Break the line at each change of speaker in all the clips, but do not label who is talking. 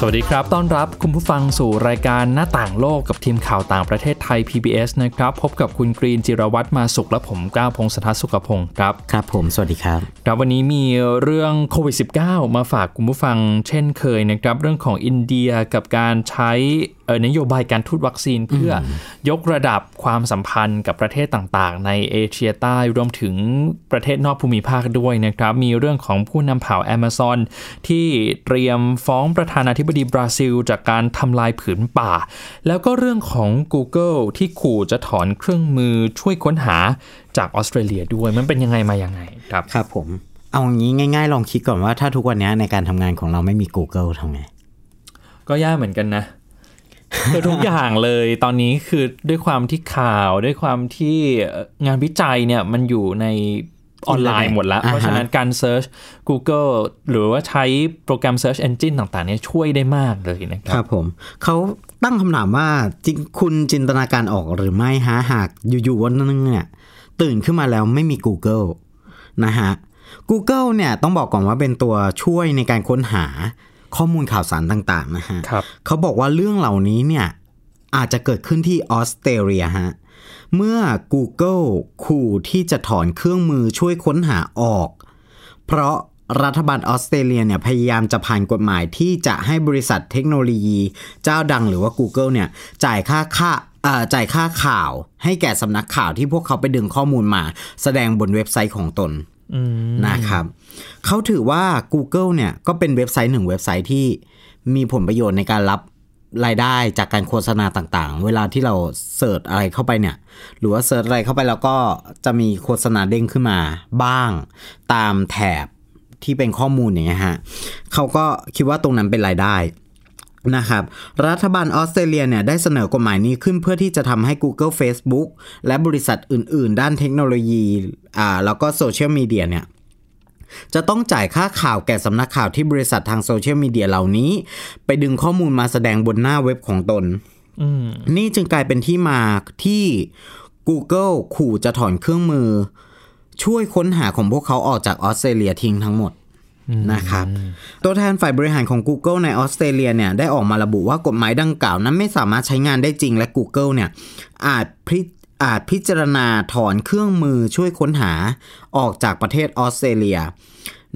สวัสดีครับ ต้อนรับคุณผู้ฟังสู่รายการหน้าต่างโลกกับทีมข่าวต่างประเทศไทย PBS นะครับ พบกับคุณกรีนจิรวัตรมาสุขและผมก้าวพงศธรสุขพงศ์ครับ
ครับผม สวัสดีครับ
ครับวันนี้มีเรื่องโควิด -19 มาฝากคุณผู้ฟังเช่นเคยนะครับ เรื่องของอินเดียกับการใช้เอ่อนโยบายการทูตวัคซีนเพื่อยกระดับความสัมพันธ์กับประเทศต่างๆ ในเอเชียใต้รวมถึงประเทศนอกภูมิภาคด้วยนะครับ มีเรื่องของผู้นำเผ่า Amazon ที่เตรียมฟ้องประธานาธิบดีบราซิล จากการทำลายผืนป่า แล้วก็เรื่องของ Google ที่ขู่จะถอนเครื่องมือช่วยค้นหาจากออสเตรเลียด้วยมันเป็นยังไงมายังไงครับ
ครับผม เอางี้ง่ายๆ ลองคิดก่อนว่าถ้าทุกวันนี้ในการทำงานของเราไม่มี Google ทำไง
ก็ยากเหมือนกันนะคือทุกอย่างเลยตอนนี้คือด้วยความที่ข่าวด้วยความที่งานวิจัยเนี่ยมันอยู่ใน ออนไลน์หมดแล้ว
อ่าฮะ
เพราะฉะนั้นการเซิร์ช Google หรือว่าใช้โปรแกรม Search Engine ต่างๆเนี่ยช่วยได้มากเลยนะค
ครับรับผมเขาตั้งคำถามว่าจริงคุณจินตนาการออกหรือไม่ฮะหากอยู่ๆวันนึงเนี่ยตื่นขึ้นมาแล้วไม่มี Google นะฮะ Google เนี่ยต้องบอกก่อนว่าเป็นตัวช่วยในการค้นหาข้อมูลข่าวสารต่างๆนะฮะ
ครับ
เขาบอกว่าเรื่องเหล่านี้เนี่ยอาจจะเกิดขึ้นที่ออสเตรเลียฮะ เมื่อ Google ขู่ที่จะถอนเครื่องมือช่วยค้นหาออก เพราะรัฐบาลออสเตรเลียเนี่ยพยายามจะผ่านกฎหมายที่จะให้บริษัทเทคโนโลยีเจ้าดังหรือว่า Google เนี่ยจ่ายค่าค่าเอ่อจ่ายค่าข่าวให้แก่สำนักข่าวที่พวกเขาไปดึงข้อมูลมา แสดงบนเว็บไซต์ของตน
อืม
นะครับเขาถือว่า Google เนี่ยก็เป็นเว็บไซต์หนึ่งเว็บไซต์ที่มีผลประโยชน์ในการรับ รายได้จากการโฆษณาต่างๆ เวลาที่เราเสิร์ชอะไรเข้าไปเนี่ย หรือว่าเสิร์ชอะไรเข้าไปแล้วก็จะมีโฆษณาเด้งขึ้นมาบ้างตามแถบที่เป็นข้อมูลอย่างเงี้ยฮะเขาก็คิดว่าตรงนั้นเป็นรายได้นะครับ รัฐบาลออสเตรเลียเนี่ยได้เสนอกฎหมายนี้ขึ้นเพื่อที่จะทำให้ Google Facebook และบริษัทอื่น ๆ ด้านเทคโนโลยีอ่าแล้วก็โซเชียลมีเดียเนี่ย จะต้องจ่ายค่าข่าวแก่สำนักข่าวที่บริษัททางโซเชียลมีเดียเหล่านี้ ไปดึงข้อมูลมาแสดงบนหน้าเว็บของตน
อืม
นี่จึงกลายเป็นที่มาที่ Google ขู่จะถอนเครื่องมือ ช่วยค้นหาของพวกเขาออกจากออสเตรเลียทิ้งทั้งหมดนะครับตัวแทนฝ่ายบริหารของ Google ในออสเตรเลียเนี่ยได้ออกมาระบุว่ากฎหมายดังกล่าวนั้นไม่สามารถใช้งานได้จริงและ Google เนี่ยอาจพิ อาจพิจารณาถอนเครื่องมือช่วยค้นหาออกจากประเทศออสเตรเลีย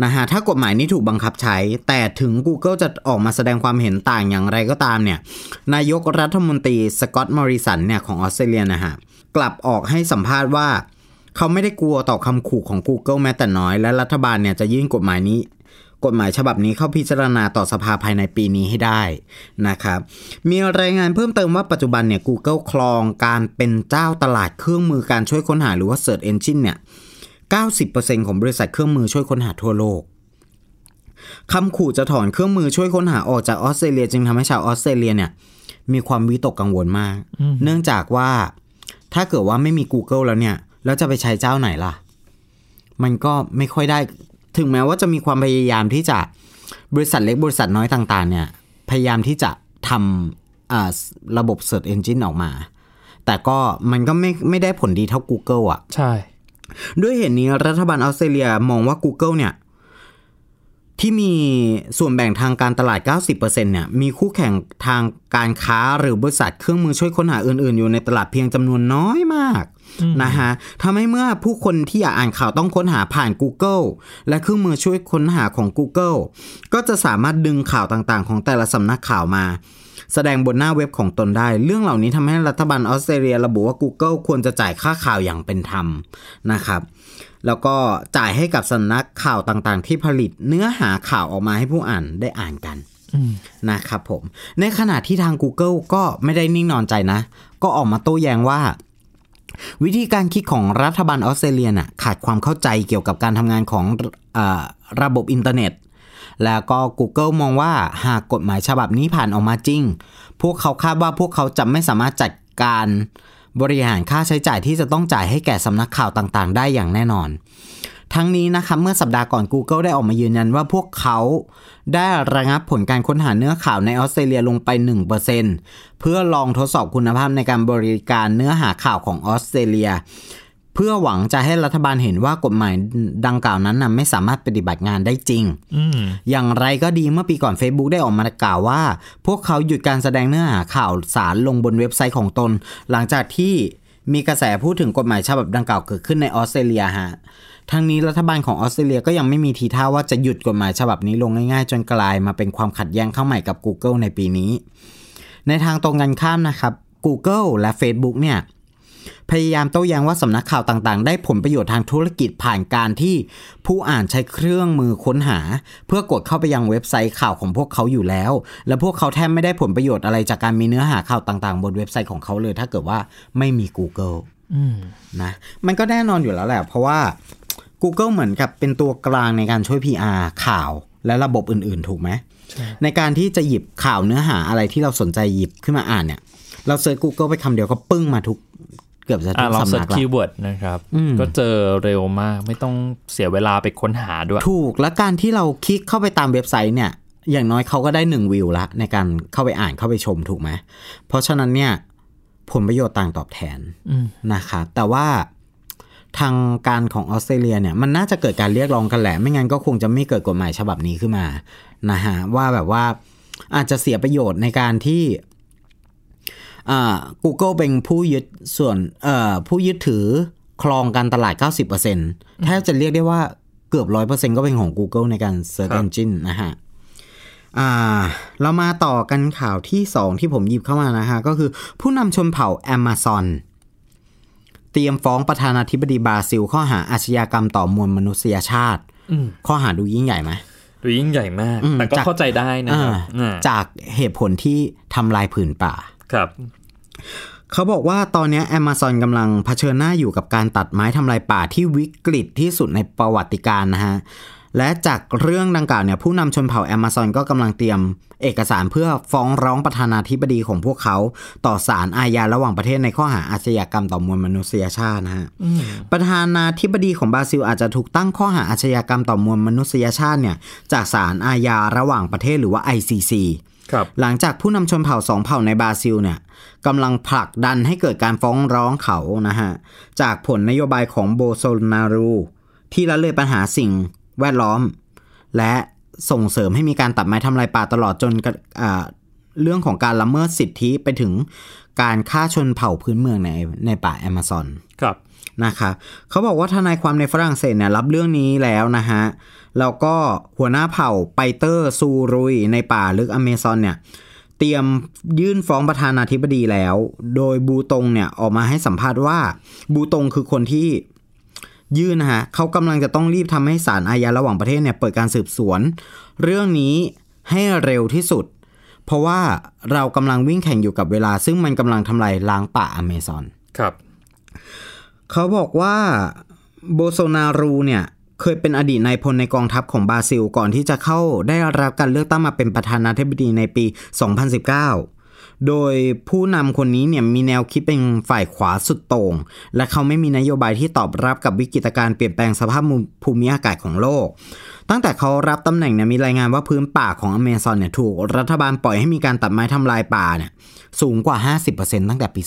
นะฮะถ้ากฎหมายนี้ถูกบังคับใช้ แต่ถึง Google จะออกมาแสดงความเห็นต่างอย่างไรก็ตามเนี่ยนายกรัฐมนตรีสกอตต์มอริสันเนี่ยของออสเตรเลียนะฮะกลับออกให้สัมภาษณ์ว่า เขาไม่ได้กลัวต่อคำขู่ของ Google แม้แต่น้อย และรัฐบาลเนี่ยจะยื่นกฎหมายนี้ กฎหมายฉบับนี้เข้าพิจารณาต่อสภาภายในปีนี้ให้ได้นะครับ มีรายงานเพิ่มเติมว่าปัจจุบันเนี่ย Google ครองการเป็นเจ้าตลาดเครื่องมือการช่วยค้นหาหรือว่า Search Engine เนี่ย 90%ของบริษัทเครื่องมือช่วยค้นหาทั่วโลกคำขู่จะถอนเครื่องมือช่วยค้นหาออกจากออสเตรเลีย จึงทำให้ชาวออสเตรเลียเนี่ย มีความวิตกกังวลมาก เนื่องจากว่าถ้าเกิดว่าไม่มี Google แล้วเนี่ย แล้วจะไปใช้เจ้าไหนล่ะ มันก็ไม่ค่อยได้ ถึงแม้ว่าจะมีความพยายามที่จะบริษัทเล็กบริษัทน้อยต่าง ๆ เนี่ย พยายามที่จะทำอ่าระบบ Search Engine ออกมา แต่ก็มันก็ไม่ไม่ได้ผลดีเท่า Google อะ
ใช่
ด้วยเหตุนี้รัฐบาลออสเตรเลียมองว่า Google เนี่ย ที่มีส่วนแบ่งทางการตลาด 90%เนี่ย มีคู่แข่งทางการค้าหรือบริษัทเครื่องมือช่วยค้นหาอื่น ๆ อยู่ในตลาดเพียงจำนวนน้อยมากนะฮะทำให้เมื่อผู้คนที่อยากอ่านข่าวต้องค้นหาผ่าน Google และเครื่องมือช่วยค้นหาของ Google ก็จะสามารถดึงข่าวต่างๆ ของแต่ละสำนักข่าวมา แสดงบนหน้าเว็บของตนได้ เรื่องเหล่านี้ทำให้รัฐบาลออสเตรเลียระบุว่า Google ควรจะจ่ายค่าข่าวอย่างเป็นธรรมนะครับ แล้วก็จ่ายให้กับสำนักข่าวต่างๆ ที่ผลิตเนื้อหาข่าวออกมาให้ผู้อ่านได้อ่านกันนะครับผม ในขณะที่ทาง Google ก็ไม่ได้นิ่งนอนใจนะ ก็ออกมาโต้แย้งว่า วิธีการคิดของรัฐบาลออสเตรเลียน่ะขาดความเข้าใจเกี่ยวกับการทำงานของเออระบบอินเทอร์เน็ต แล้วก็ Google มองว่าหากกฎหมายฉบับนี้ผ่านออกมาจริง พวกเขาคาดว่าพวกเขาจะไม่สามารถจัดการ บริหารค่าใช้จ่ายที่จะต้องจ่ายให้แก่สำนักข่าวต่างๆ ได้อย่างแน่นอน ทั้งนี้นะครับเมื่อสัปดาห์ก่อน Google ได้ออกมายืนยันว่าพวกเขาได้ระงับผลการค้นหาเนื้อข่าวในออสเตรเลียลงไป 1%เพื่อลองทดสอบคุณภาพในการบริการเนื้อหาข่าวของออสเตรเลีย เพื่อหวังจะให้รัฐบาลเห็นว่ากฎหมายดังกล่าวนั้นนะไม่สามารถปฏิบัติงานได้จริง
อืม
อย่างไรก็ดีเมื่อปีก่อน Facebook ได้ออกมากล่าวว่า พวกเขาหยุดการแสดงเนื้อหาข่าวสารลงบนเว็บไซต์ของตน หลังจากที่มีกระแสพูดถึงกฎหมายฉบับดังกล่าวเกิดขึ้นในออสเตรเลียฮะทั้งนี้รัฐบาลของออสเตรเลียก็ยังไม่มีทีท่าว่าจะหยุดกฎหมายฉบับนี้ลงง่ายๆ จนกลายมาเป็นความขัดแย้งเข้าใหม่กับ Google ในปีนี้ ในทางตรงกันข้ามนะครับ Google และ Facebook เนี่ย พยายามโต้แย้งว่าสำนักข่าวต่างๆ ได้ผลประโยชน์ทางธุรกิจผ่านการที่ผู้อ่านใช้เครื่องมือค้นหา เพื่อกดเข้าไปยังเว็บไซต์ข่าวของพวกเขาอยู่แล้ว และพวกเขาแทบไม่ได้ผลประโยชน์อะไรจากการมีเนื้อหาข่าวต่างๆ บนเว็บไซต์ของเขาเลย ถ้าเกิดว่าไม่มี Google
อืม
นะมันก็แน่นอนอยู่แล้วแหละเพราะว่า Google เหมือนกับเป็นตัวกลางในการช่วย PR ข่าวและระบบอื่น ๆ ถูกไหมในการที่จะหยิบข่าวเนื้อหาอะไรที่เราสนใจหยิบขึ้นมาอ่านเนี่ย เราเซิร์ช Google ไปคำเดียวก็ปึ้งมาทุกเกือบจะ
อะ
ทุกสำนักละ
ลอง search keyword นะครับ
อืม
ก็เจอเร็วมาก ไม่ต้องเสียเวลาไปค้นหาด้วย
ถูกและการที่เราคลิกเข้าไปตามเว็บไซต์เนี่ย อย่างน้อยเขาก็ได้หนึ่งวิวละ ในการเข้าไปอ่านเข้าไปชมถูกไหม เพราะฉะนั้นเนี่ยผลประโยชน์ต่างตอบแทน
อืม
นะครับแต่ว่าทางการของออสเตรเลียเนี่ยมันน่าจะเกิดการเรียกร้องกันแหละ ไม่งั้นก็คงจะไม่เกิดกฎหมายฉบับนี้ขึ้นมานะฮะว่าแบบว่าอาจจะเสียประโยชน์ในการที่อ่า Google เป็นผู้ยึดส่วนเอ่อผู้ยึดถือครองการตลาด 90%แทบจะเรียกได้ว่าเกือบ 100%ก็เป็นของ Google ในการ Search
ครับ
Engine นะฮะอ่าเรามาต่อกันข่าวที่ 2 ที่ผมหยิบเข้ามานะฮะ ก็คือผู้นำชนเผ่า Amazon เตรียมฟ้องประธานาธิบดีบราซิล ข้อหาอาชญากรรมต่อมวลมนุษยชาติ
อืม
ข้อหาดูยิ่งใหญ่ไหม
ดูยิ่งใหญ่มาก
อืม
แต่ก็
จาก
เข้าใจได้นะครับ
อ่า
อ่า
จากเหตุผลที่ทำลายผืนป่า
ครับ
เขาบอกว่าตอนนี้ Amazon กำลังเผชิญหน้าอยู่กับการตัดไม้ทำลายป่าที่วิกฤตที่สุดในประวัติการนะฮะและจากเรื่องดังกล่าวเนี่ยผู้นำชนเผ่า Amazon ก็กำลังเตรียมเอกสารเพื่อฟ้องร้องประธานาธิบดีของพวกเขา ต่อศาลอาญาระหว่างประเทศในข้อหาอาชญากรรมต่อมวลมนุษยชาตินะฮะประธานาธิบดีของบราซิลอาจจะถูกตั้งข้อหาอาชญากรรมต่อมวลมนุษยชาติเนี่ยจากศาลอาญาระหว่างประเทศหรือว่า ICC
ครับ
หลังจากผู้นำชนเผ่าสองเผ่าในบราซิลเนี่ยกำลังผลักดันให้เกิดการฟ้องร้องเขานะฮะ จากผลนโยบายของโบโซนารูที่ละเลยปัญหาสิ่งแวดล้อม และส่งเสริมให้มีการตัดไม้ทำลายป่าตลอดจนอ่า เรื่องของการละเมิดสิทธิไปถึงการฆ่าชนเผ่าพื้นเมืองในในป่าแอมะซอน
ครับ
นะครับเขาบอกว่าทนายความในฝรั่งเศสเนี่ยรับเรื่องนี้แล้วนะฮะ แล้วก็หัวหน้าเผ่าไปเตอร์ซูรุยในป่าลึกอเมซอนเนี่ย เตรียมยื่นฟ้องประธานาธิบดีแล้ว โดยบูตงเนี่ยออกมาให้สัมภาษณ์ว่า บูตงคือคนที่ยื่นนะฮะเขากำลังจะต้องรีบทำให้ศาลอาญาระหว่างประเทศเนี่ยเปิดการสืบสวน เรื่องนี้ให้เร็วที่สุด เพราะว่าเรากำลังวิ่งแข่งอยู่กับเวลา ซึ่งมันกำลังทำลายล้างป่าอเมซอน
ครับ
เขาบอกว่าโบโซนารูเนี่ยเคยเป็นอดีตนายพลในกองทัพของบราซิล ก่อนที่จะเข้าได้รับการเลือกตั้งมาเป็นประธานาธิบดีในปี 2019 โดยผู้นำคนนี้เนี่ยมีแนวคิดเป็นฝ่ายขวาสุดโต่ง และเขาไม่มีนโยบายที่ตอบรับกับวิกฤตการเปลี่ยนแปลงสภาพภูมิอากาศของโลก ตั้งแต่เขารับตำแหน่งเนี่ยมีรายงานว่าพื้นป่าของอเมซอนเนี่ยถูกรัฐบาลปล่อยให้มีการตัดไม้ทำลายป่าเนี่ยสูงกว่า 50%ตั้งแต่ปี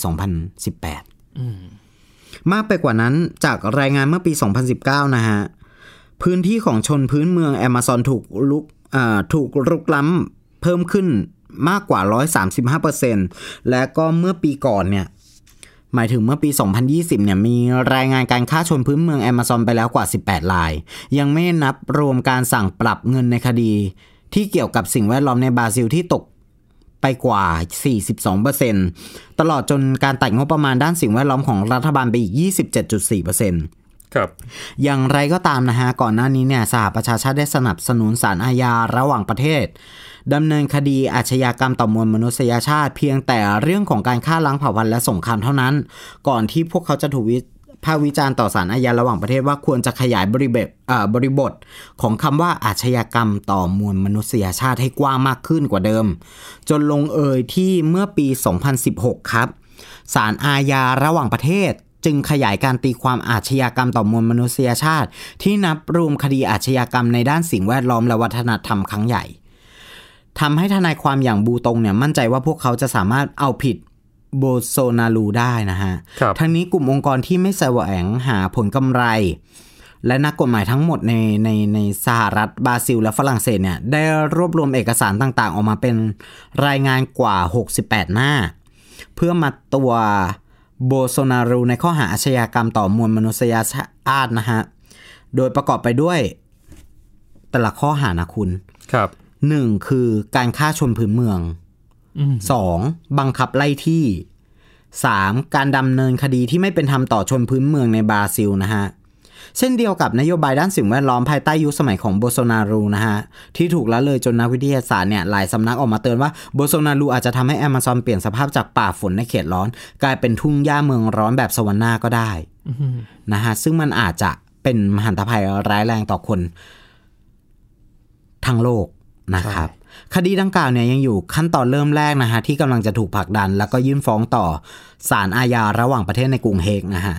2018 มากไปกว่านั้นจากรายงานเมื่อปี 2019 นะฮะพื้นที่ของชนพื้นเมืองแอมะซอนถูกลุกถูกรุกล้ำเพิ่มขึ้น มากกว่า 135%และก็เมื่อปีก่อนเนี่ยหมายถึงเมื่อปี 2020 เนี่ย มีรายงานการฆ่าชนพื้นเมืองแอมะซอนไปแล้วกว่า 18 ราย ยังไม่นับรวมการสั่งปรับเงินในคดี ที่เกี่ยวกับสิ่งแวดล้อมในบราซิลที่ตกไปกว่า 42%ตลอดจนการตัดงบประมาณด้านสิ่งแวดล้อมของรัฐบาลไปอีก 27.4%
ครับ
อย่างไรก็ตามนะฮะก่อนหน้านี้เนี่ยสหประชาชาติได้สนับสนุนศาลอาญาระหว่างประเทศดำเนินคดีอาชญากรรมต่อมวลมนุษยชาติ เพียงแต่เรื่องของการฆ่าล้างเผ่าพันธุ์และสงครามเท่านั้น ก่อนที่พวกเขาจะถูกวิภาควิจารณ์ต่อศาลอาญาระหว่างประเทศว่าควรจะขยายบริบทบริบทของคำว่าอาชญากรรมต่อมวลมนุษยชาติให้กว้างมากขึ้นกว่าเดิม จนลงเอยที่เมื่อปี 2016 ครับศาลอาญาระหว่างประเทศ จึงขยายการตีความอาชญากรรมต่อมวลมนุษยชาติ ที่นับรวมคดีอาชญากรรมในด้านสิ่งแวดล้อมและวัฒนธรรมครั้งใหญ่ทำให้ทนายความอย่างบูตงเนี่ยมั่นใจว่าพวกเขาจะสามารถเอาผิดโบโซนารูได้นะฮะ
ครับ
ทั้งนี้กลุ่มองค์กรที่ไม่แสวงหาผลกำไร และนักกฎหมายทั้งหมดในในในสหรัฐบราซิล และฝรั่งเศสเนี่ยได้รวบรวมเอกสารต่างๆ ออกมาเป็นรายงานกว่า 68 หน้า เพื่อมาตัว โบโซนารูในข้อหาอาชญากรรมต่อมวลมนุษยชาตินะฮะ โดยประกอบไปด้วย แต่ละข้อหานะคุณ
ครับ
หนึ่งคือการฆ่าชนพื้นเมือง
อืม
สองบังคับไล่ที่สามการดำเนินคดีที่ไม่เป็นธรรมต่อชนพื้นเมืองในบราซิลนะฮะ เช่นเดียวกับนโยบายด้านสิ่งแวดล้อมภายใต้ยุคสมัยของโบโซนารูนะฮะ ที่ถูกละเลยจนนักวิทยาศาสตร์เนี่ยหลายสำนักออกมาเตือนว่าโบโซนารูอาจจะทำให้แอมะซอนเปลี่ยนสภาพจากป่าฝนในเขตร้อน กลายเป็นทุ่งหญ้าเมืองร้อนแบบสวรรค์นาก็ได้นะฮะซึ่งมันอาจจะเป็นมหันตภัยร้ายแรงต่อคนทั้งโลกนะครับคดีดังกล่าวเนี่ยยังอยู่ขั้นตอนเริ่มแรกนะฮะที่กำลังจะถูกผลักดัน แล้วก็ยื่นฟ้องต่อศาลอาญาระหว่างประเทศในกรุงเฮกนะฮะ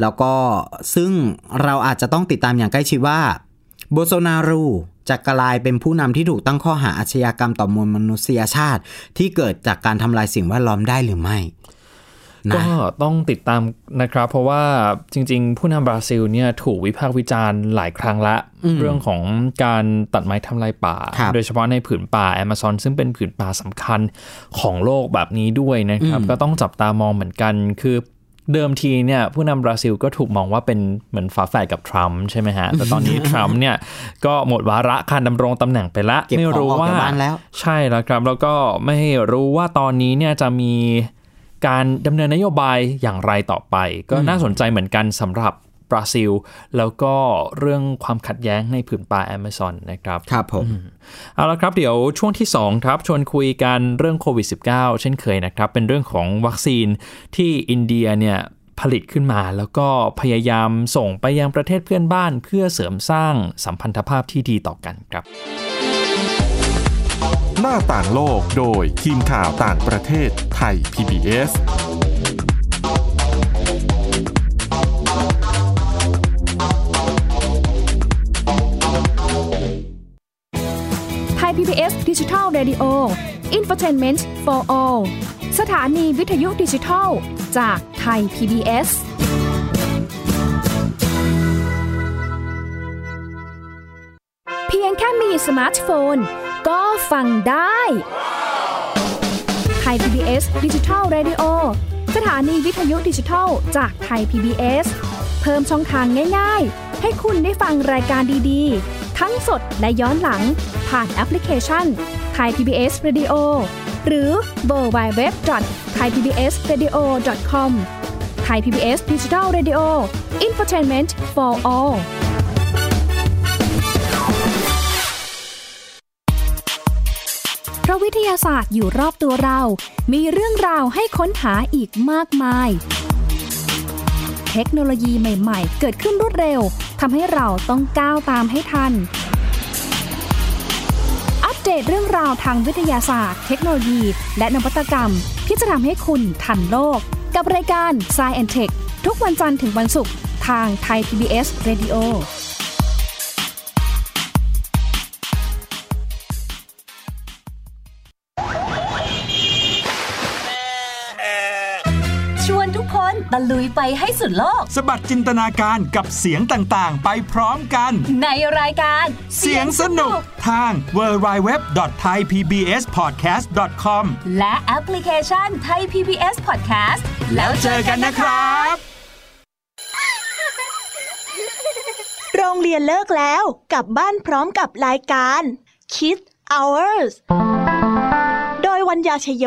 แล้วก็ซึ่งเราอาจจะต้องติดตามอย่างใกล้ชิดว่าโบโซนารูจะกลายเป็นผู้นำที่ถูกตั้งข้อหาอาชญากรรมต่อมวลมนุษยชาติ ที่เกิดจากการทำลายสิ่งแวดล้อมได้หรือไม่นะ
ก็ต้องติดตามนะครับ เพราะว่าจริง ๆ ผู้นำบราซิลเนี่ยถูกวิพากษ์วิจารณ์หลายครั้งละ เรื่องของการตัดไม้ทำลายป่า
ครับ
โดยเฉพาะในผืนป่าแอมะซอนซึ่งเป็นผืนป่าสำคัญของโลกแบบนี้ด้วยนะครับ ก็ต้องจับตามองเหมือนกัน คือ เดิมทีเนี่ยผู้นำบราซิลก็ถูกมองว่าเป็นเหมือนฝาแฝดกับทรัมป์ใช่ไหมฮะ แต่ตอนนี้ทรัมป์เนี่ยก็หมดวาระการดำรงตำแหน่งไปละ
เก็บ
ไม่
ของ
รู้
ออก
ว่า
จากบ้านแล้ว
ใช่แล้วครับ แล้วก็ไม่รู้ว่าตอนนี้เนี่ยจะมีการดำเนินนโยบายอย่างไรต่อไป ก็น่าสนใจเหมือนกันสำหรับ บราซิล แล้วก็เรื่องความขัดแย้งในผืนป่าแอมะซอนนะครับ
ครับผม
เอาละครับเดี๋ยวช่วงที่ 2 ครับ ชวนคุยกันเรื่องโควิด -19 เช่นเคยนะครับ เป็นเรื่องของวัคซีนที่อินเดียเนี่ยผลิตขึ้นมาแล้วก็พยายามส่งไปยังประเทศเพื่อนบ้านเพื่อเสริมสร้างสัมพันธภาพที่ดีต่อกันครับ
หน้าต่างโลกโดยทีมข่าวต่างประเทศไทย PBS
ไทย PBS ดิจิทัล Radio Infotainment for All สถานีวิทยุดิจิทัล จากไทย PBS เพียงแค่มีสมาร์ทโฟน ก็ฟังได้ Thai PBS Digital Radio สถานีวิทยุดิจิทัลจากไทย PBS เพิ่มช่องทางง่าย ๆ ให้คุณได้ฟังรายการดีๆ ทั้งสดและย้อนหลัง ผ่านแอปพลิเคชันไทย PBS Radio หรือเว็บ Thai PBS Radio .com Thai PBS Digital Radioอินฟอร์ทนเมนต์ for all เพราะวิทยาศาสตร์อยู่รอบตัวเรา มีเรื่องราวให้ค้นหาอีกมากมาย เทคโนโลยีใหม่ ๆ เกิดขึ้นรวดเร็วทำให้เราต้องก้าวตามให้ทัน ตเรื่องราวทางวิทยาศาสตร์ เทคโนโลยี และนวัตกรรม ที่จะทำให้คุณทันโลก กับรายการ s c i e n t e c h ทุกวันจันทร์ถึงวันศุกร์ทางไทย PBS Radio
ด ตะลุยไปให้สุดโลก
สบัดจินตนาการกับเสียงต่างๆ ไปพร้อมกัน
ในรายการ
เสียงสนุกทาง www.thaipbspodcast.com
และแอปพลิเคชันไทย PBS Podcast
แล้วเจอกันนะครับ
โรงเรียนเลิกแล้วกลับบ้านพร้อมกับรายการ Kids Hours โดยวัญญาชยโย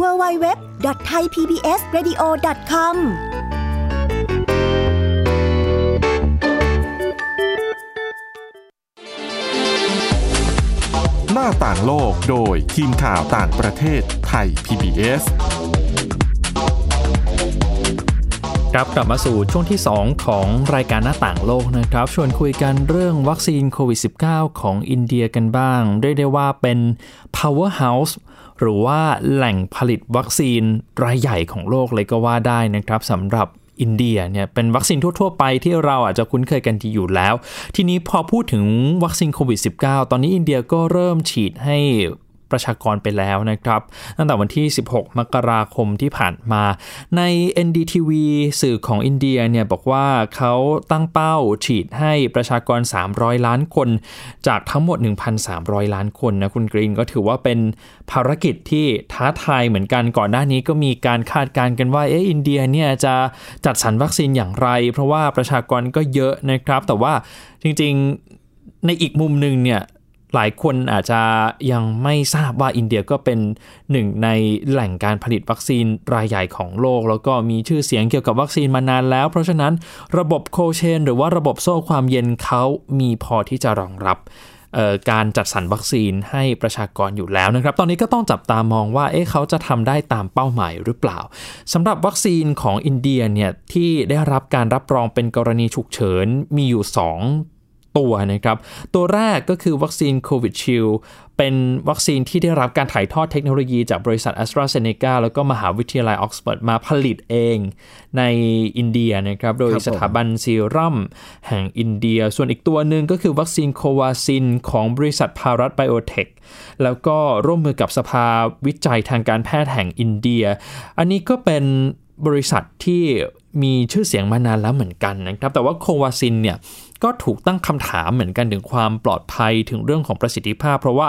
www.thaipbsradio.com
หน้าต่างโลกโดยทีมข่าวต่างประเทศไทย PBS
ครับกลับมาสู่ช่วงที่ 2 ของรายการหน้าต่างโลกนะครับชวนคุยกันเรื่องวัคซีนโควิด -19 ของอินเดียกันบ้าง เรียกได้ว่าเป็น powerhouse หรือว่าแหล่งผลิตวัคซีนรายใหญ่ของโลกเลยก็ว่าได้นะครับสำหรับอินเดียเนี่ยเป็นวัคซีนทั่ว ๆ ไปที่เราอาจจะคุ้นเคยกันดีอยู่แล้ว ทีนี้พอพูดถึงวัคซีนโควิด -19 ตอนนี้อินเดียก็เริ่มฉีดให้ ประชากรไปแล้วนะครับ ตั้งแต่วันที่ 16 มกราคมที่ผ่านมา ใน NDTV สื่อของอินเดียเนี่ยบอกว่าเขาตั้งเป้าฉีดให้ประชากร 300 ล้านคน จากทั้งหมด 1,300 ล้านคนนะคุณกรีนก็ถือว่าเป็นภารกิจที่ท้าทายเหมือนกันก่อนหน้านี้ก็มีการคาดการณ์กันว่าเอออินเดียเนี่ยจะจัดสรรวัคซีนอย่างไร เพราะว่าประชากรก็เยอะนะครับ แต่ว่าจริงๆในอีกมุมหนึ่งเนี่ย หลายคนอาจจะยังไม่ทราบว่าอินเดียก็เป็นหนึ่งในแหล่งการผลิตวัคซีนรายใหญ่ของโลก แล้วก็มีชื่อเสียงเกี่ยวกับวัคซีนมานานแล้ว เพราะฉะนั้นระบบโคเชน หรือว่าระบบโซ่ความเย็นเขามีพอที่จะรองรับการจัดสรรวัคซีนให้ประชากรอยู่แล้วนะครับ ตอนนี้ก็ต้องจับตามองว่าเอ๊ะเขาจะทำได้ตามเป้าหมายหรือเปล่าสำหรับวัคซีนของอินเดียเนี่ยที่ได้รับการรับรองเป็นกรณีฉุกเฉินมีอยู่ 2 ตัวนะครับ ตัวแรกก็คือวัคซีนโควิดชิลเป็นวัคซีนที่ได้รับการถ่ายทอดเทคโนโลยีจากบริษัท AstraZeneca แล้วก็มหาวิทยาลัยออกซฟอร์ดมาผลิตเองในอินเดียนะครับ โดยสถาบันซีรัมแห่งอินเดีย ส่วนอีกตัวหนึ่งก็คือวัคซีน Covaxin ของบริษัท Bharat Biotech แล้วก็ร่วมมือกับสภาวิจัยทางการแพทย์แห่งอินเดีย อันนี้ก็เป็นบริษัทที่มีชื่อเสียงมานานแล้วเหมือนกันนะครับ แต่ว่า Covaxin เนี่ย ก็ถูกตั้งคำถามเหมือนกันถึงความปลอดภัยถึงเรื่องของประสิทธิภาพ เพราะว่า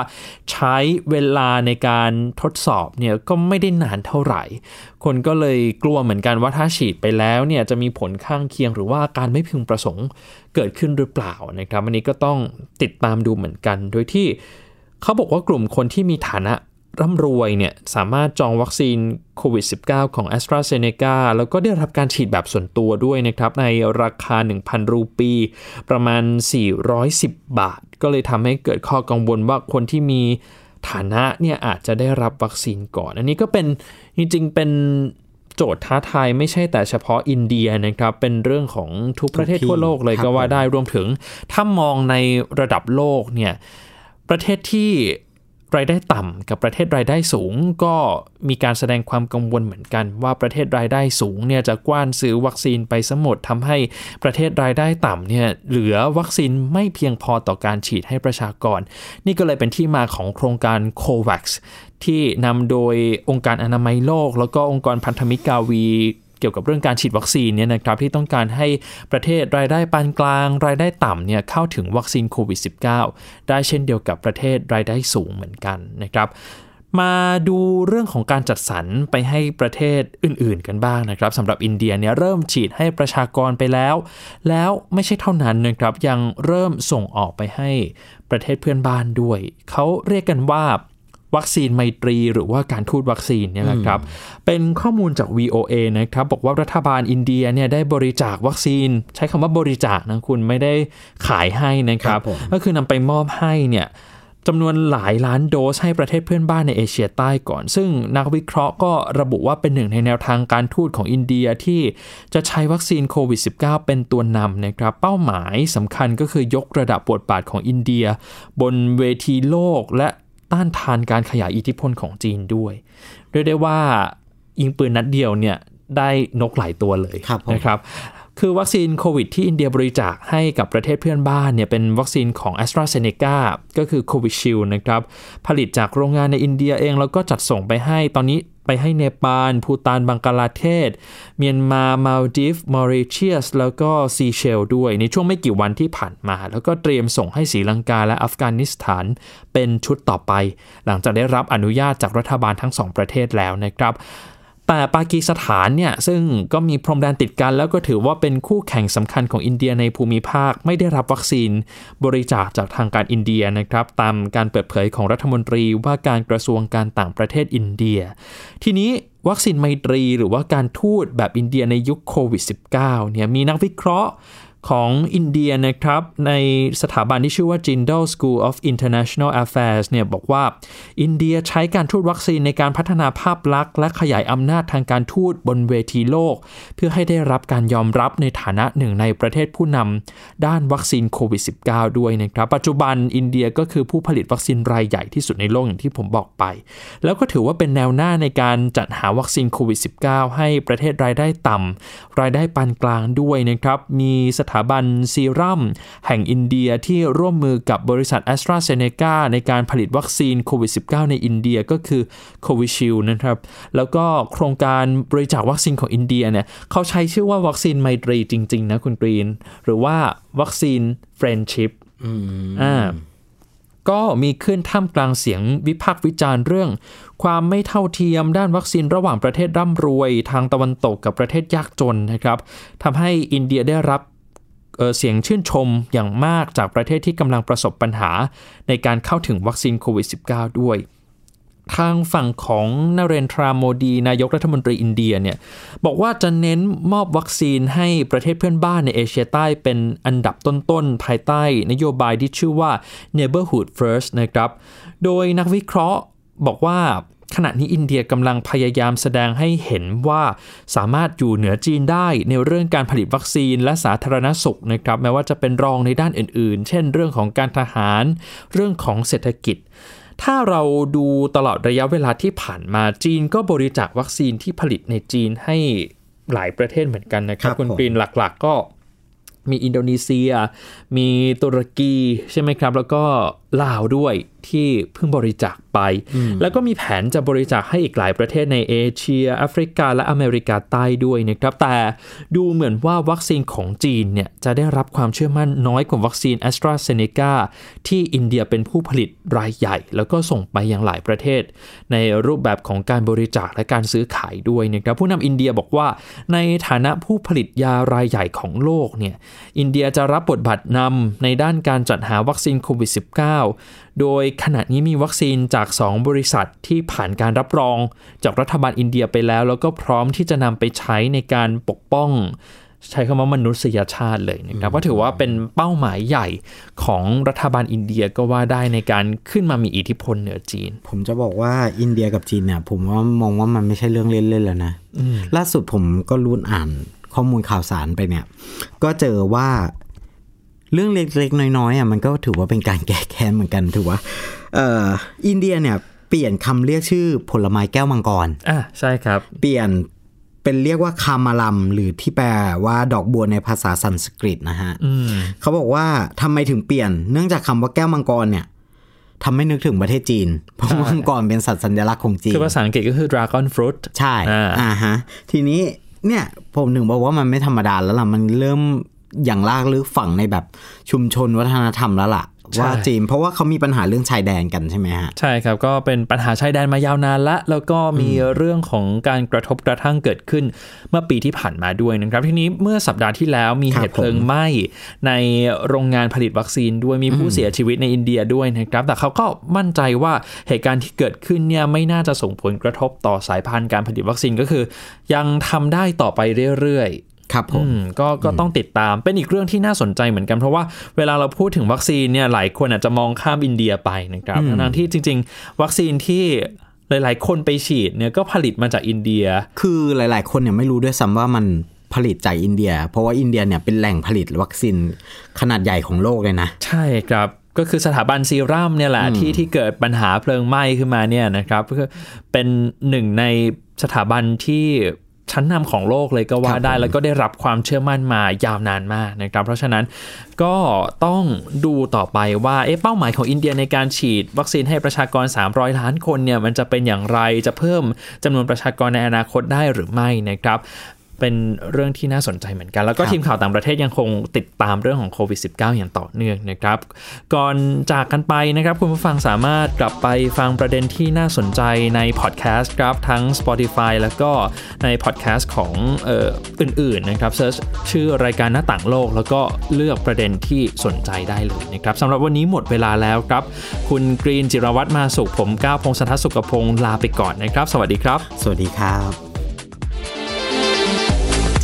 ใช้เวลาในการทดสอบเนี่ยก็ไม่ได้นานเท่าไหร่ คนก็เลยกลัวเหมือนกันว่าถ้าฉีดไปแล้วเนี่ยจะมีผลข้างเคียงหรือว่าการไม่พึงประสงค์เกิดขึ้นหรือเปล่านะครับอันนี้ก็ต้องติดตามดูเหมือนกัน โดยที่เขาบอกว่ากลุ่มคนที่มีฐานะ ร่ำรวยเนี่ยสามารถจองวัคซีนโควิด -19 ของ a s t r a z เซ e c a แล้วก็ได้รับการฉีดแบบส่วนตัวด้วยนะครับ ในราคา 1,000 รูปี ประมาณ 410 บาท ก็เลยทำให้เกิดข้อกังวลว่าคนที่มีฐานะเนี่ยอาจจะได้รับวัคซีนก่อน อันนี้ก็เป็นจริงๆเป็นโจทย์ท้าทายไม่ใช่แต่เฉพาะอินเดียนะครับ เป็นเรื่องของทุกประเทศทั่วโลกเลยก็ว่าได้รวมถึงถ้ามองในระดับโลกเนี่ยประเทศที่ รายได้ต่ำกับประเทศรายได้สูง ก็มีการแสดงความกังวลเหมือนกัน ว่าประเทศรายได้สูงเนี่ยจะกว้านซื้อวัคซีนไปสมดทำให้ประเทศรายได้ต่ำเนี่ยเหลือวัคซีนไม่เพียงพอต่อการฉีดให้ประชากร นี่ก็เลยเป็นที่มาของโครงการ COVAX ที่นำโดยองค์การอนามัยโลก แล้วก็องค์กรพันธมิตรกาวี เกี่ยวกับเรื่องการฉีดวัคซีนเนี่ยนะครับที่ต้องการให้ประเทศรายได้ปานกลาง รายได้ต่ำเนี่ยเข้าถึงวัคซีนโควิด -19 ได้เช่นเดียวกับประเทศรายได้สูงเหมือนกันนะครับมาดูเรื่องของการจัดสรรไปให้ประเทศอื่น ๆ กันบ้างนะครับสำหรับอินเดียเนี่ยเริ่มฉีดให้ประชากรไปแล้ว แล้วไม่ใช่เท่านั้นนะครับยังเริ่มส่งออกไปให้ประเทศเพื่อนบ้านด้วย เขาเรียกกันว่า วัคซีนไมตรี หรือว่าการทูตวัคซีนเนี่ยนะครับ เป็นข้อมูลจาก VOA นะครับบอกว่ารัฐบาลอินเดียเนี่ยได้บริจาควัคซีน ใช้คำว่าบริจาคนะคุณไม่ได้ขายให้นะครับ ก็คือนำไปมอบให้เนี่ยจำนวนหลายล้านโดสให้ประเทศเพื่อนบ้านในเอเชียใต้ก่อน ซึ่งนักวิเคราะห์ก็ระบุว่าเป็นหนึ่งในแนวทางการทูตของอินเดียที่จะใช้วัคซีนโควิด -19 เป็นตัวนำนะครับ เป้าหมายสำคัญก็คือยกระดับบทบาทของอินเดีย บนเวทีโลกและ ต้านทานการขยายอิทธิพลของจีนด้วย เรียกได้ว่ายิงปืนนัดเดียวเนี่ยได้นกหลายตัวเลยนะครับคือวัคซีนโควิดที่อินเดียบริจาคให้กับประเทศเพื่อนบ้านเนี่ยเป็นวัคซีนของ AstraZeneca ก็คือ Covishield นะครับ ผลิตจากโรงงานในอินเดียเอง แล้วก็จัดส่งไปให้ตอนนี้ ไปให้เนปาลภูตานบังกลาเทศ เมียนมามาลดิฟมอริเชียส แล้วก็ซีเชลด้วยในช่วงไม่กี่วันที่ผ่านมา แล้วก็เตรียมส่งให้ศรีลังกาและอัฟกานิสถานเป็นชุดต่อไป หลังจากได้รับอนุญาตจากรัฐบาลทั้งสองประเทศแล้วนะครับ แต่ปากีสถานเนี่ยซึ่งก็มีพรมแดนติดกัน แล้วก็ถือว่าเป็นคู่แข่งสำคัญของอินเดียในภูมิภาค ไม่ได้รับวัคซีนบริจาคจากทางการอินเดียนะครับ ตามการเปิดเผยของรัฐมนตรีว่าการกระทรวงการต่างประเทศอินเดีย ทีนี้วัคซีนไมตรีหรือว่าการทูตแบบอินเดียในยุคโควิด -19 เนี่ยมีนักวิเคราะห์ ของอินเดียนะครับ ในสถาบันที่ชื่อว่า Jindal School of International Affairs เนี่ยบอกว่า อินเดียใช้การทูตวัคซีนในการพัฒนาภาพลักษณ์และขยายอำนาจทางการทูตบนเวทีโลก เพื่อให้ได้รับการยอมรับในฐานะหนึ่งในประเทศผู้นำด้านวัคซีนโควิด -19 ด้วยนะครับ ปัจจุบันอินเดียก็คือผู้ผลิตวัคซีนรายใหญ่ที่สุดในโลกอย่างที่ผมบอกไป แล้วก็ถือว่าเป็นแนวหน้าในการจัดหาวัคซีนโควิด -19 ให้ประเทศรายได้ต่ำรายได้ปานกลางด้วยนะครับมีสถาบันซีรัมแห่งอินเดียที่ร่วมมือกับบริษัท AstraZeneca ในการผลิตวัคซีนโควิด -19 ในอินเดียก็คือ Covishield นะครับ แล้วก็โครงการบริจาควัคซีนของอินเดียเนี่ยเขาใช้ชื่อว่าวัคซีนไมตรีจริง ๆ นะคุณกรีน หรือว่า Vaccine Friendshipอ่าก็มีขึ้นท่ามกลางเสียงวิพากษ์วิจารณ์เรื่อง ความไม่เท่าเทียมด้านวัคซีนระหว่างประเทศร่ำรวย ทางตะวันตกกับประเทศยากจนนะครับทำให้อินเดียได้รับ เเสียงชื่นชมอย่างมากจากประเทศที่กำลังประสบปัญหาในการเข้าถึงวัคซีนโควิด -19 ด้วย ทางฝั่งของนเรนทราโมดี นายกรัฐมนตรีอินเดียเนี่ยบอกว่าจะเน้นมอบวัคซีนให้ประเทศเพื่อนบ้านในเอเชียใต้เป็นอันดับต้นๆ ภายใต้นโยบายที่ชื่อว่า Neighborhood First นะครับ โดยนักวิเคราะห์บอกว่า ขณะนี้อินเดียกำลังพยายามแสดงให้เห็นว่าสามารถอยู่เหนือจีนได้ในเรื่องการผลิตวัคซีนและสาธารณสุขนะครับแม้ว่าจะเป็นรองในด้านอื่น ๆ เช่น เรื่องของการทหาร เรื่องของเศรษฐกิจ ถ้าเราดูตลอดระยะเวลาที่ผ่านมาจีนก็บริจาควัคซีนที่ผลิตในจีนให้หลายประเทศเหมือนกันนะครับ
ครับ
คุณ
ผม
กรีนหลัก ๆ ก็มีอินโดนีเซีย มีตุรกีใช่ไหมครับ แล้วก็ ลาวด้วยที่เพิ่งบริจาคไป แล้วก็มีแผนจะบริจาคให้อีกหลายประเทศในเอเชียแอฟริกา และอเมริกาใต้ด้วยนะครับ แต่ดูเหมือนว่าวัคซีนของจีนเนี่ยจะได้รับความเชื่อมั่นน้อยกว่าวัคซีน a s t r a z เซ e c a ที่อินเดียเป็นผู้ผลิตรายใหญ่ แล้วก็ส่งไปยังหลายประเทศ ในรูปแบบของการบริจาคและการซื้อขายด้วยนะครับผู้นำอินเดียบอกว่า ในฐานะผู้ผลิตยารายใหญ่ของโลกเนี่ยอินเดียจะรับบทบาทนำในด้านการจัดหาวัคซีนโควิด -19 โดยขณะนี้มีวัคซีนจาก 2 บริษัทที่ผ่านการรับรอง จากรัฐบาลอินเดียไปแล้ว แล้วก็พร้อมที่จะนำไปใช้ในการปกป้อง ใช้คำว่ามนุษยชาติเลยนะครับก็ถือว่าเป็นเป้าหมายใหญ่ของรัฐบาลอินเดียก็ว่าได้ในการขึ้นมามีอิทธิพลเหนือจีน
ผมจะบอกว่าอินเดียกับจีนเนี่ยผมว่ามองว่ามันไม่ใช่เรื่องเล่นๆแล้วนะล่าสุดผมก็รุ้นอ่านข้อมูลข่าวสารไปเนี่ย ก็เจอว่า เรื่องเล็กๆ น้อยๆอะมันก็ถือว่าเป็นการแก้แค้นเหมือนกันถือว่าเอ่ออินเดียเนี่ยเปลี่ยนคำเรียกชื่อผลไม้แก้วมังกร
อะใช่ครับ
เปลี่ยนเป็นเรียกว่าคามาลัมหรือที่แปลว่าดอกบัวในภาษาสันสกฤตนะฮะ
อืม
เขาบอกว่าทำไมถึงเปลี่ยน เนื่องจากคำว่าแก้วมังกรเนี่ยทำให้นึกถึงประเทศจีน เพราะว่ามังกรเป็นสัตว์สัญลักษณ์ของจีน
คือภาษาอังกฤษก็คือ dragon fruit
ใช่
อ่า
อ่าฮะ ทีนี้เนี่ยผมถึงบอกว่ามันไม่ธรรมดาแล้วล่ะ มันเริ่ม อย่างลากลึกฝังในแบบชุมชนวัฒนธรรมแล้วล่ะว่าจีนเพราะว่าเขามีปัญหาเรื่องชายแดนกันใช่ไหมฮะ
ใช่ครับ ก็เป็นปัญหาชายแดนมายาวนานละ แล้วก็มีเรื่องของการกระทบกระทั่งเกิดขึ้น เมื่อปีที่ผ่านมาด้วยนะครับ ทีนี้เมื่อสัปดาห์ที่แล้วมี
ครับ
เหตุเพลิงไหม้ในโรงงานผลิตวัคซีนด้วยมีผู้เสียชีวิตในอินเดียด้วยนะครับ แต่เขาก็มั่นใจว่าเหตุการณ์ที่เกิดขึ้นเนี่ยไม่น่าจะส่งผลกระทบต่อสายพันธุ์การผลิตวัคซีนก็คือ ยังทำได้ต่อไปเรื่อยๆ
ครับผม
อืมก็ก็ต้องติดตามเป็นอีกเรื่องที่น่าสนใจเหมือนกัน เพราะว่าเวลาเราพูดถึงวัคซีนเนี่ยหลายคนอาจจะมองข้ามอินเดียไปนะครับทั้งๆที่จริง ๆ วัคซีนที่หลาย ๆ คนไปฉีดเนี่ยก็ผลิตมาจากอินเดีย
คือหลาย ๆ คนเนี่ยไม่รู้ด้วยซ้ำว่ามันผลิตจากอินเดีย เพราะว่าอินเดียเนี่ยเป็นแหล่งผลิตวัคซีนขนาดใหญ่ของโลกเลยนะ
ใช่ครับก็คือสถาบันซีรัมเนี่ยแหละที่ที่เกิดปัญหาเพลิงไหม้ขึ้นมาเนี่ยนะครับก็คือเป็นหนึ่งในสถาบันที่ ชั้นนำของโลกเลยก็ว่า
ครับ
ได้
ผม
แล้วก็ได้รับความเชื่อมั่นมายาวนานมากนะครับ เพราะฉะนั้นก็ต้องดูต่อไปว่าเอ๊ะเป้าหมายของอินเดียในการฉีด วัคซีนให้ประชากร 300 ล้านคนเนี่ยมันจะเป็นอย่างไรจะเพิ่มจำนวนประชากรในอนาคตได้หรือไม่นะครับ เป็นเรื่องที่น่าสนใจเหมือนกัน แล้วก็
ครับ
ทีมข่าวต่างประเทศยังคงติดตามเรื่องของโควิด -19 อย่างต่อเนื่องนะครับ ก่อนจากกันไปนะครับ คุณผู้ฟังสามารถกลับไปฟังประเด็นที่น่าสนใจในพอดแคสต์ครับทั้ง Spotify แล้วก็ในพอดแคสต์ของเอ่ออื่นๆนะครับ search ชื่อรายการหน้าต่างโลก แล้วก็เลือกประเด็นที่สนใจได้เลยนะครับสำหรับวันนี้หมดเวลาแล้วครับ คุณกรีนจิรวัตรมาสุขผมก้าวพงศธรสุขพงศ์ลาไปก่อนนะครับ สวัสดีครับ
สวัสดีครับ